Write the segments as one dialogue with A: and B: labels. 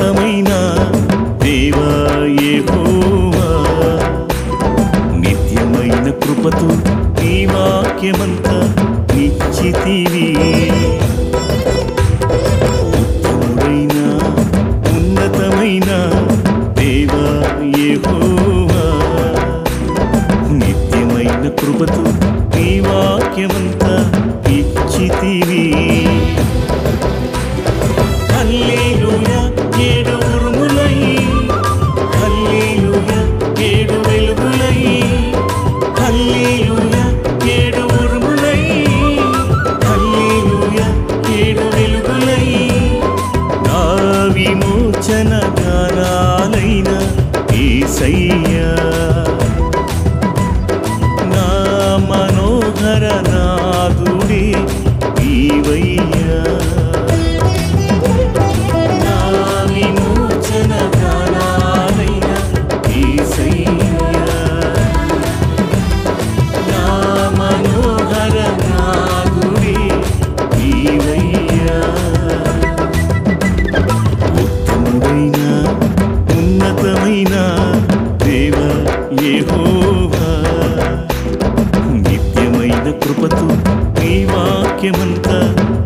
A: தமைந்த செய்ய నీ వాక్యమంతా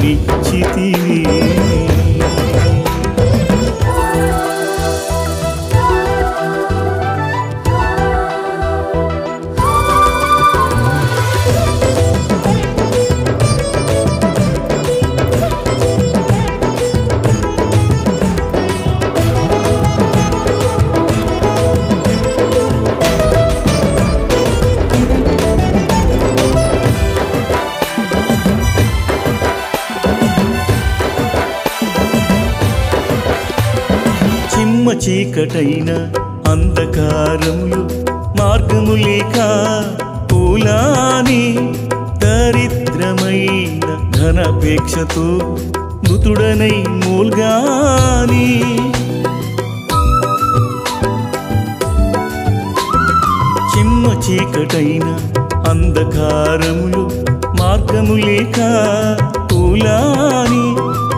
A: నిశ్చితివి చీకటైన అంధకారములు మార్గము లేక పూలాని దరిద్రమైన ధనపేక్షతో మృతుడనై మూల్గాని. చిమ్మ చీకటైన అంధకారములు మార్గము లేక పూలాని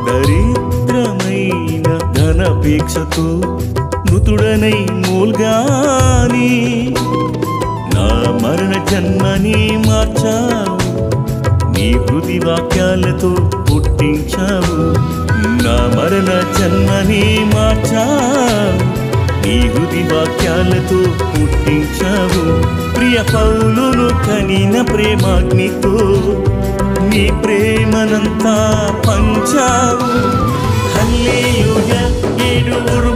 A: దరిద్రమైన ధనపేక్షతో మృతుడనై మూల్గాని నా మరణ జన్మని మార్చావు. నీ హృది వాక్యాలతో పుట్టించావు. నా మరణ జన్మని మార్చావు. నీ హృది వాక్యాలతో పుట్టించావు. ప్రియ పౌలును కనిన ప్రేమాగ్నితో నీ ప్రేమనంతా పంచావు. హల్లెలూయా ఏడు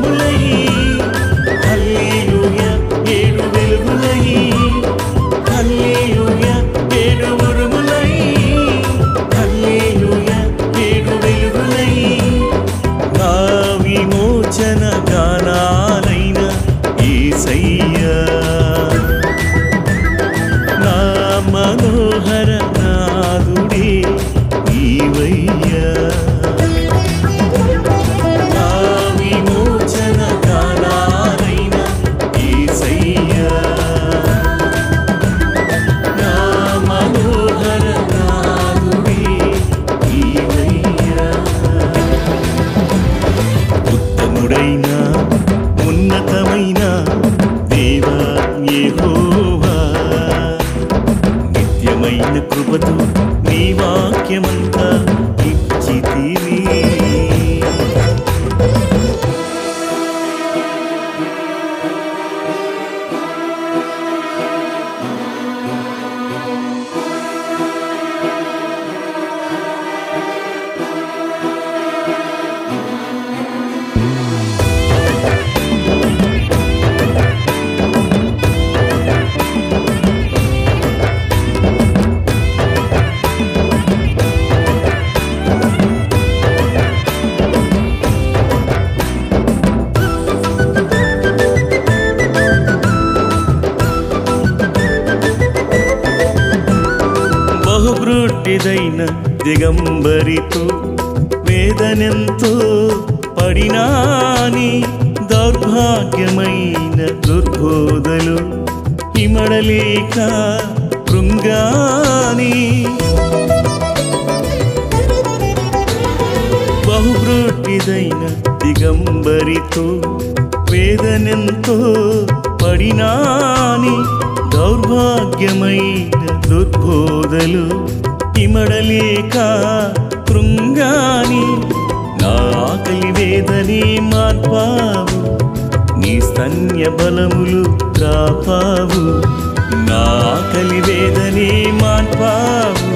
A: retour. బహుగ్రుడ్డిదైన దిగంబరితో వేదనెంతో పడినాని దౌర్భాగ్యమైన దుర్బోధలు ఇమడలేక కృంగాని. బహుగ్రుడ్డిదైన దిగంబరితో వేదనెంతో పడినాని దౌర్భాగ్యమైన దుర్బోధలు ఇమడలేక కృంగాని నా ఆకలి వేదనే మార్పావు. నీ స్తన్య బలములు కాపావు నా ఆకలి వేదనే మార్పావు.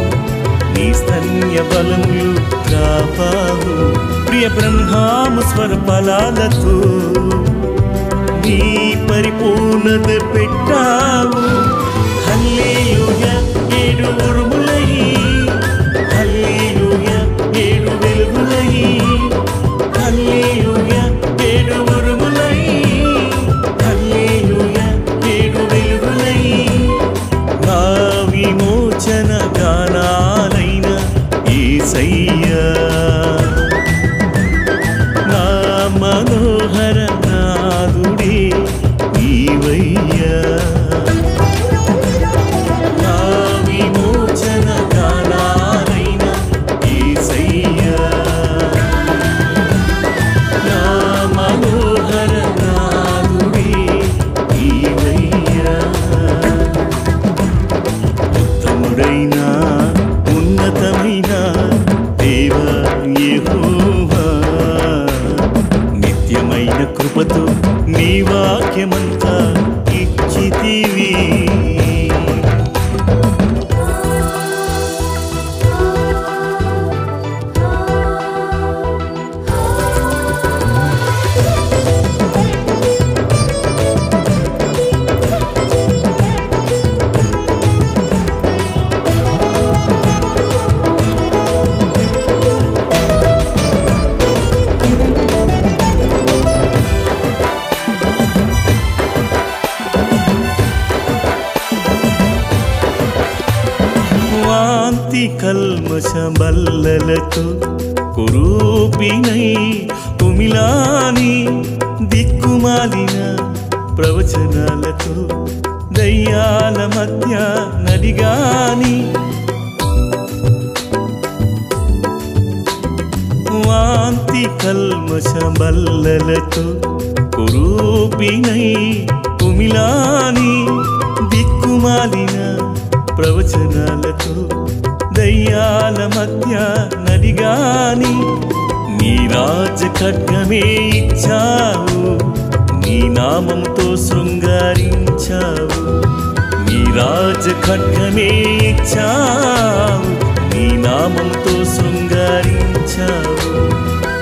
A: నీ స్తన్య బలములు కాపావు ప్రియ బ్రహ్మాము స్వర ఫలాలతో నీ పరిపూర్ణత పెట్టావు. నా మనోహర కల్మష బల్లలతో కురూపినై కుమిలాని దిక్కుమాలిన ప్రవచనాలతో దయ్యాల మధ్య నడిగాని వాంతి కల్మష బల్లలతో కురూపినై కుమిలాని దిక్కుమాలిన ప్రవచనాలతో దయ్యాల మధ్య నలిగాని నీ రాజ ఖడ్గమే ఇచ్చావు నీ నామంతో శృంగారించావు నీ రాజ ఖడ్గమే ఇచ్చావు నీ నామంతో శృంగారించావు.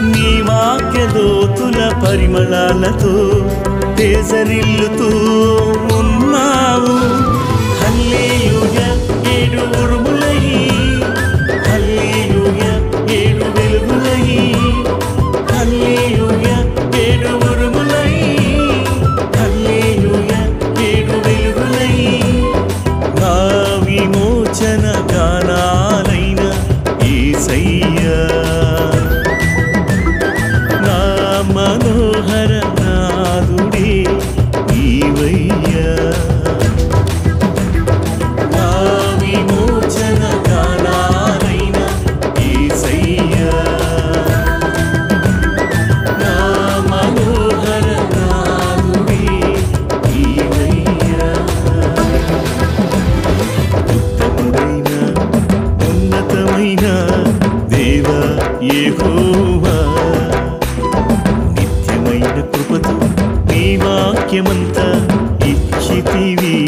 A: నీ వాక్య దోతుల పరిమళాలతో తేజరిల్లుతూ ఉన్నావు. హల్లే హల్లేయుగ ఏడుగురు